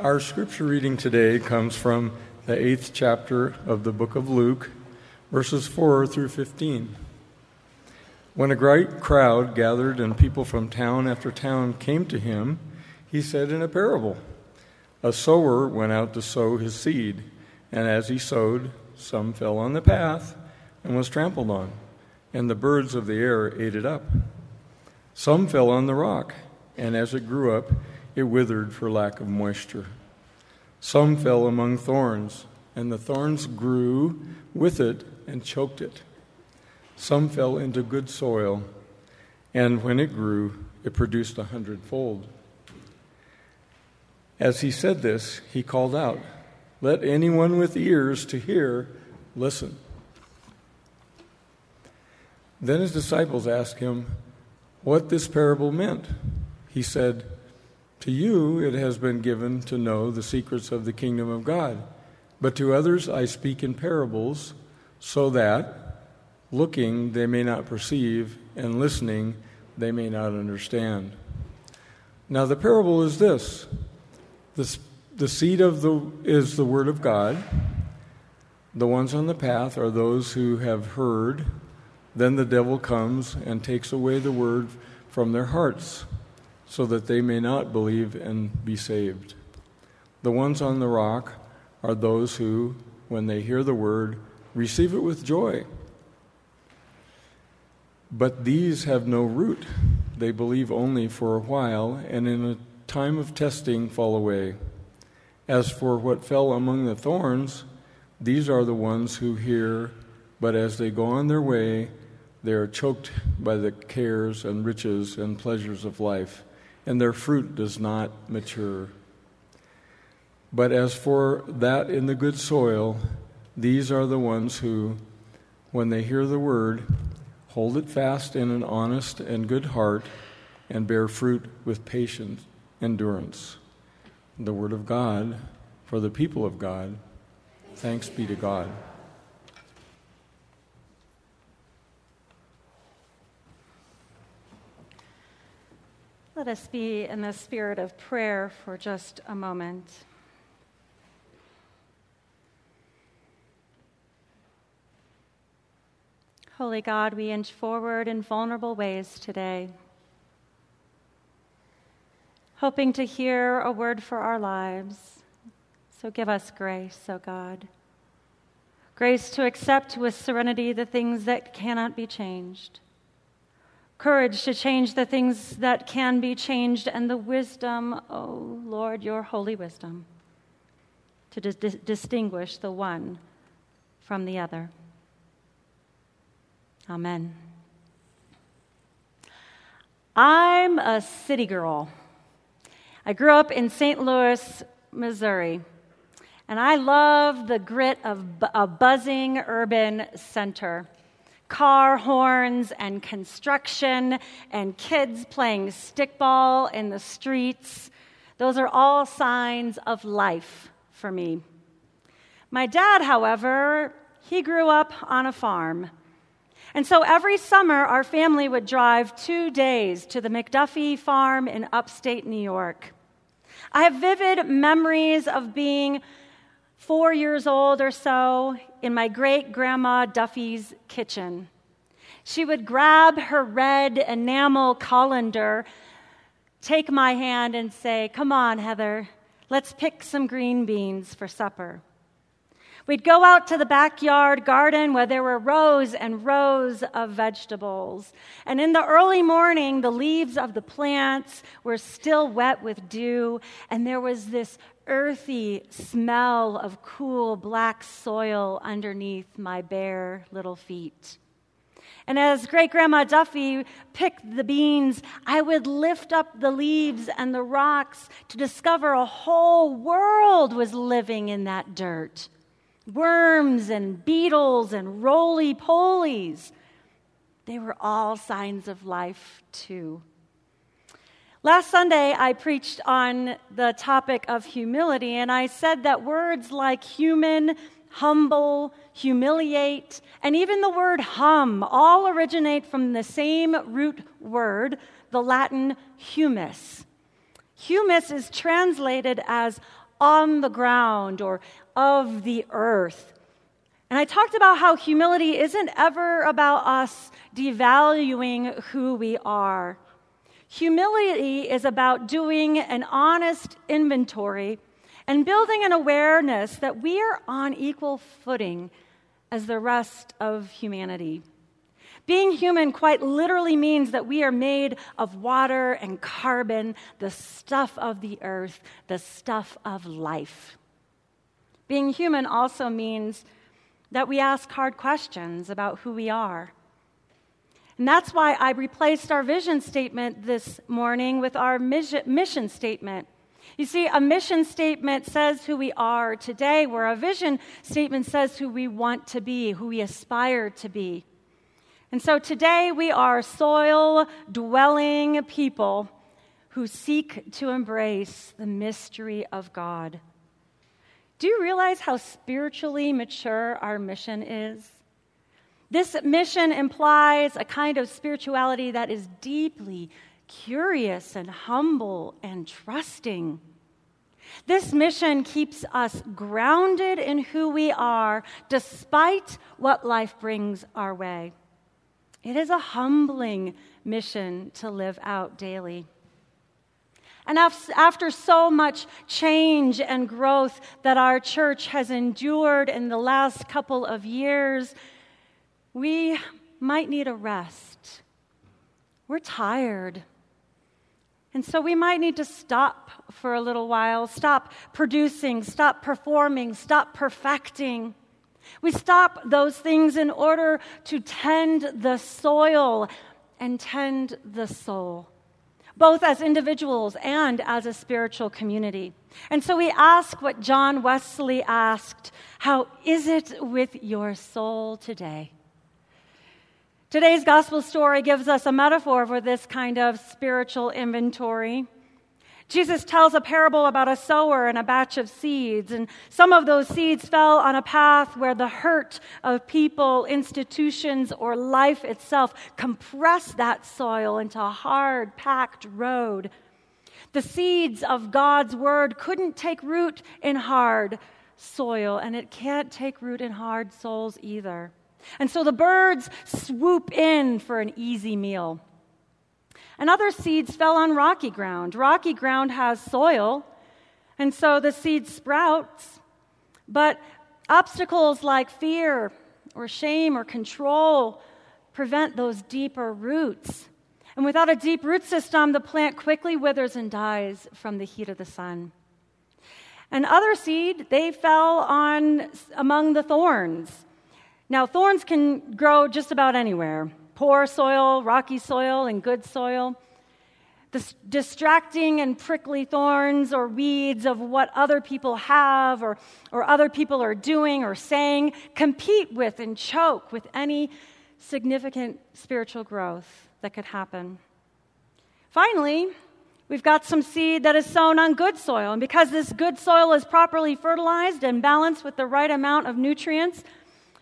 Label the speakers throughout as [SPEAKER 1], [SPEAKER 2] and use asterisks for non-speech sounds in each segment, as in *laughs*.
[SPEAKER 1] Our scripture reading today comes from the eighth chapter of the book of Luke, verses 4 through 15. When a great crowd gathered and people from town after town came to him, he said in a parable A sower went out to sow his seed, and as he sowed, some fell on the path and was trampled on, and the birds of the air ate it up. Some fell on the rock, and as it grew up, it withered for lack of moisture. Some fell among thorns, and the thorns grew with it and choked it. Some fell into good soil, and when it grew, it produced a hundredfold. As he said this, he called out, Let anyone with ears to hear listen. Then his disciples asked him what this parable meant. He said, to you it has been given to know the secrets of the kingdom of God, but to others I speak in parables, so that, looking, they may not perceive, and listening, they may not understand. Now, the parable is this the, the seed of the, is the word of God. The ones on the path are those who have heard. Then the devil comes and takes away the word from their hearts so that they may not believe and be saved. The ones on the rock are those who, when they hear the word, receive it with joy. But these have no root. They believe only for a while, and in a time of testing fall away. As for what fell among the thorns, these are the ones who hear, but as they go on their way, they are choked by the cares and riches and pleasures of life and their fruit does not mature. But as for that in the good soil, these are the ones who, when they hear the word, hold it fast in an honest and good heart and bear fruit with patient endurance. The word of God for the people of God. Thanks be to God.
[SPEAKER 2] Let us be in the spirit of prayer for just a moment. Holy God, we inch forward in vulnerable ways today, hoping to hear a word for our lives. So give us grace, O oh God. Grace to accept with serenity the things that cannot be changed courage to change the things that can be changed, and the wisdom, oh Lord, your holy wisdom, to dis- distinguish the one from the other. Amen. I'm a city girl. I grew up in St. Louis, Missouri, and I love the grit of a buzzing urban center car horns and construction and kids playing stickball in the streets. Those are all signs of life for me. My dad, however, he grew up on a farm. And so every summer, our family would drive two days to the McDuffie farm in upstate New York. I have vivid memories of being four years old or so in my great grandma Duffy's kitchen. She would grab her red enamel colander, take my hand, and say, Come on, Heather, let's pick some green beans for supper. We'd go out to the backyard garden where there were rows and rows of vegetables. And in the early morning, the leaves of the plants were still wet with dew, and there was this earthy smell of cool black soil underneath my bare little feet. And as great grandma Duffy picked the beans, I would lift up the leaves and the rocks to discover a whole world was living in that dirt worms and beetles and roly polies. They were all signs of life, too. Last Sunday, I preached on the topic of humility, and I said that words like human, humble, humiliate, and even the word hum all originate from the same root word, the Latin humus. Humus is translated as on the ground or of the earth. And I talked about how humility isn't ever about us devaluing who we are. Humility is about doing an honest inventory and building an awareness that we are on equal footing as the rest of humanity. Being human quite literally means that we are made of water and carbon, the stuff of the earth, the stuff of life. Being human also means that we ask hard questions about who we are. And that's why I replaced our vision statement this morning with our mission statement. You see, a mission statement says who we are today, where a vision statement says who we want to be, who we aspire to be. And so today we are soil dwelling people who seek to embrace the mystery of God. Do you realize how spiritually mature our mission is? This mission implies a kind of spirituality that is deeply curious and humble and trusting. This mission keeps us grounded in who we are despite what life brings our way. It is a humbling mission to live out daily. And after so much change and growth that our church has endured in the last couple of years, we might need a rest. We're tired. And so we might need to stop for a little while, stop producing, stop performing, stop perfecting we stop those things in order to tend the soil and tend the soul, both as individuals and as a spiritual community. And so we ask what John Wesley asked How is it with your soul today? Today's gospel story gives us a metaphor for this kind of spiritual inventory. Jesus tells a parable about a sower and a batch of seeds, and some of those seeds fell on a path where the hurt of people, institutions, or life itself compressed that soil into a hard, packed road. The seeds of God's word couldn't take root in hard soil, and it can't take root in hard souls either. And so the birds swoop in for an easy meal. And other seeds fell on rocky ground. Rocky ground has soil, and so the seed sprouts. But obstacles like fear or shame or control prevent those deeper roots. And without a deep root system, the plant quickly withers and dies from the heat of the sun. And other seed, they fell on among the thorns. Now, thorns can grow just about anywhere poor soil, rocky soil, and good soil. The distracting and prickly thorns or weeds of what other people have or, or other people are doing or saying compete with and choke with any significant spiritual growth that could happen. Finally, we've got some seed that is sown on good soil. And because this good soil is properly fertilized and balanced with the right amount of nutrients,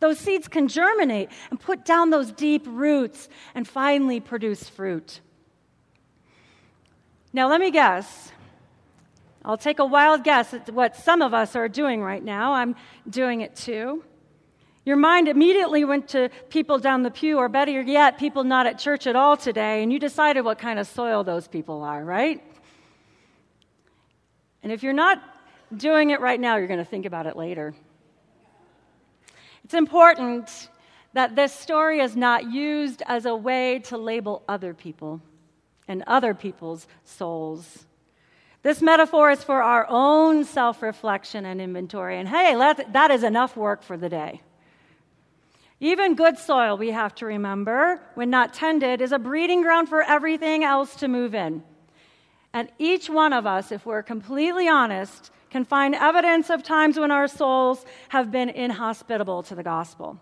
[SPEAKER 2] those seeds can germinate and put down those deep roots and finally produce fruit. Now, let me guess. I'll take a wild guess at what some of us are doing right now. I'm doing it too. Your mind immediately went to people down the pew, or better yet, people not at church at all today, and you decided what kind of soil those people are, right? And if you're not doing it right now, you're going to think about it later. It's important that this story is not used as a way to label other people and other people's souls. This metaphor is for our own self reflection and inventory. And hey, that is enough work for the day. Even good soil, we have to remember, when not tended, is a breeding ground for everything else to move in. And each one of us, if we're completely honest, can find evidence of times when our souls have been inhospitable to the gospel.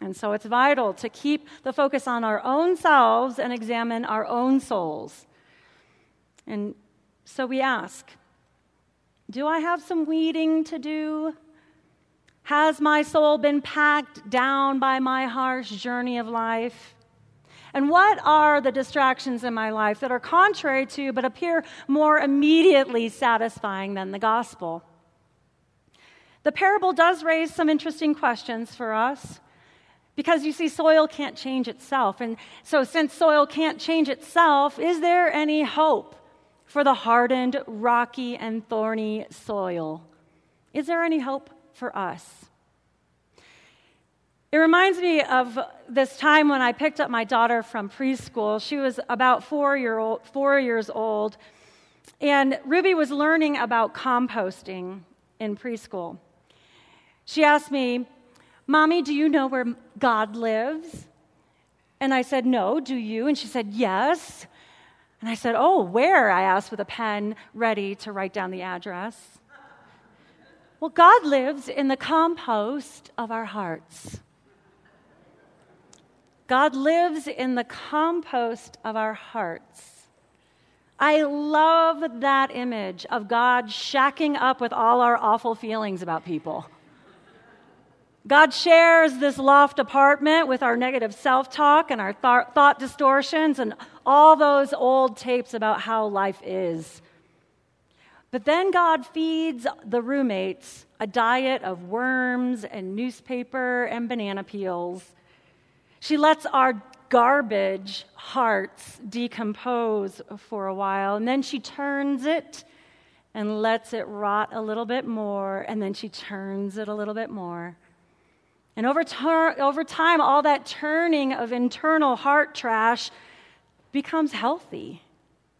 [SPEAKER 2] And so it's vital to keep the focus on our own selves and examine our own souls. And so we ask Do I have some weeding to do? Has my soul been packed down by my harsh journey of life? And what are the distractions in my life that are contrary to but appear more immediately satisfying than the gospel? The parable does raise some interesting questions for us because you see, soil can't change itself. And so, since soil can't change itself, is there any hope for the hardened, rocky, and thorny soil? Is there any hope for us? It reminds me of this time when I picked up my daughter from preschool. She was about four, year old, four years old, and Ruby was learning about composting in preschool. She asked me, Mommy, do you know where God lives? And I said, No, do you? And she said, Yes. And I said, Oh, where? I asked with a pen ready to write down the address. Well, God lives in the compost of our hearts. God lives in the compost of our hearts. I love that image of God shacking up with all our awful feelings about people. God shares this loft apartment with our negative self talk and our th- thought distortions and all those old tapes about how life is. But then God feeds the roommates a diet of worms and newspaper and banana peels she lets our garbage hearts decompose for a while, and then she turns it and lets it rot a little bit more, and then she turns it a little bit more. And over, over time, all that turning of internal heart trash becomes healthy,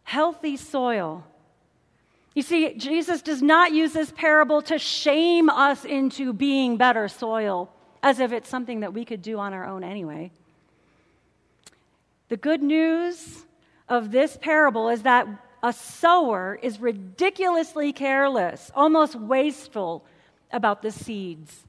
[SPEAKER 2] healthy soil. You see, Jesus does not use this parable to shame us into being better soil as if it's something that we could do on our own anyway. The good news of this parable is that a sower is ridiculously careless, almost wasteful about the seeds.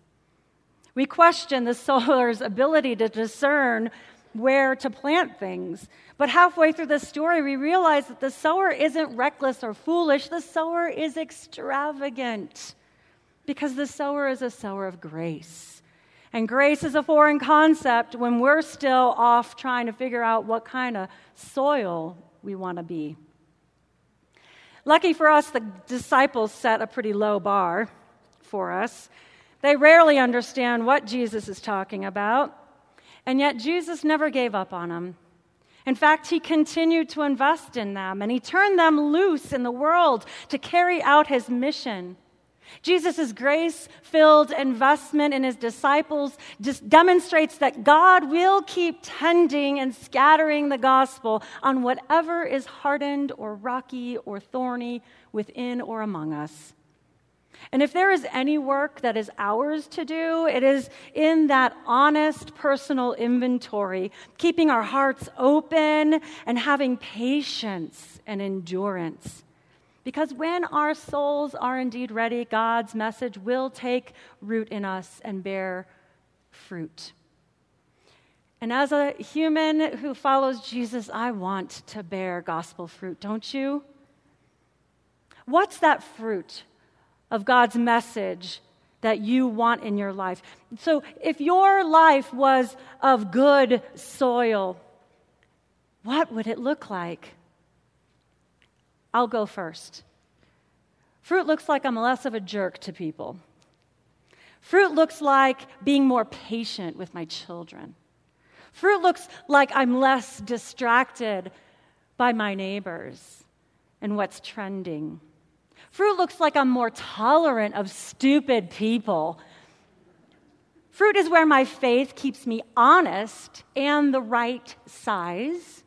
[SPEAKER 2] We question the *laughs* sower's ability to discern where to plant things. But halfway through the story, we realize that the sower isn't reckless or foolish, the sower is extravagant because the sower is a sower of grace. And grace is a foreign concept when we're still off trying to figure out what kind of soil we want to be. Lucky for us, the disciples set a pretty low bar for us. They rarely understand what Jesus is talking about, and yet Jesus never gave up on them. In fact, he continued to invest in them and he turned them loose in the world to carry out his mission. Jesus' grace filled investment in his disciples just demonstrates that God will keep tending and scattering the gospel on whatever is hardened or rocky or thorny within or among us. And if there is any work that is ours to do, it is in that honest personal inventory, keeping our hearts open and having patience and endurance. Because when our souls are indeed ready, God's message will take root in us and bear fruit. And as a human who follows Jesus, I want to bear gospel fruit, don't you? What's that fruit of God's message that you want in your life? So, if your life was of good soil, what would it look like? I'll go first. Fruit looks like I'm less of a jerk to people. Fruit looks like being more patient with my children. Fruit looks like I'm less distracted by my neighbors and what's trending. Fruit looks like I'm more tolerant of stupid people. Fruit is where my faith keeps me honest and the right size.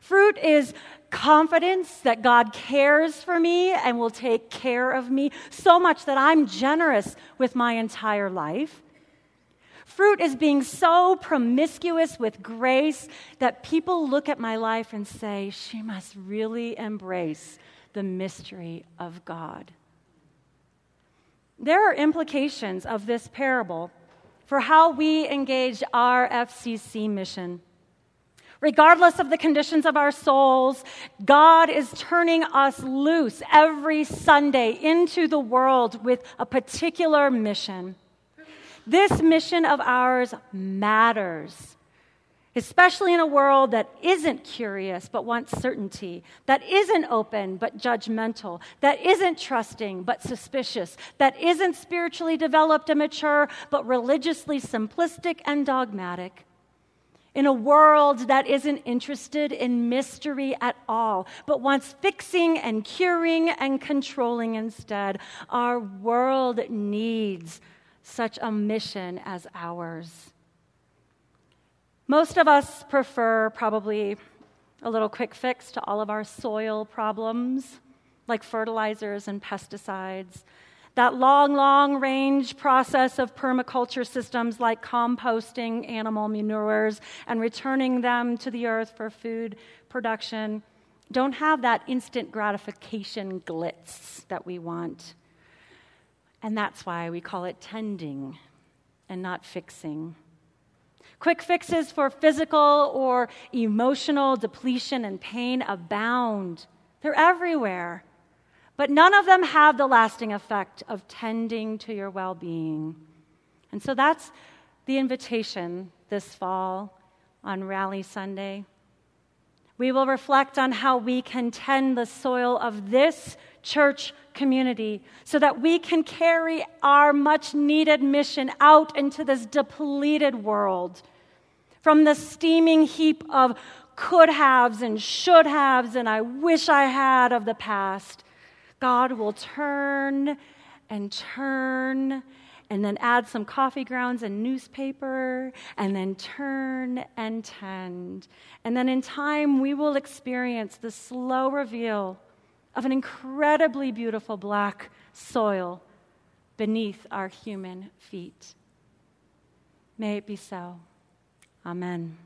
[SPEAKER 2] Fruit is confidence that God cares for me and will take care of me so much that I'm generous with my entire life. Fruit is being so promiscuous with grace that people look at my life and say, she must really embrace the mystery of God. There are implications of this parable for how we engage our FCC mission. Regardless of the conditions of our souls, God is turning us loose every Sunday into the world with a particular mission. This mission of ours matters. especially in a world that isn't curious but wants certainty, that isn't open but judgmental, that isn't trusting but suspicious, that isn't spiritually developed and mature but religiously simplistic and dogmatic. In a world that isn't interested in mystery at all, but wants fixing and curing and controlling instead, our world needs such a mission as ours. Most of us prefer probably a little quick fix to all of our soil problems, like fertilizers and pesticides. That long, long range process of permaculture systems like composting animal manures and returning them to the earth for food production don't have that instant gratification glitz that we want. And that's why we call it tending and not fixing. Quick fixes for physical or emotional depletion and pain abound. They're everywhere. But none of them have the lasting effect of tending to your well being. And so that's the invitation this fall on Rally Sunday. We will reflect on how we can tend the soil of this church community so that we can carry our much needed mission out into this depleted world from the steaming heap of could haves and should haves and I wish I had of the past, God will turn and turn and then add some coffee grounds and newspaper, and then turn and tend. And then in time, we will experience the slow reveal of an incredibly beautiful black soil beneath our human feet. May it be so. Amen.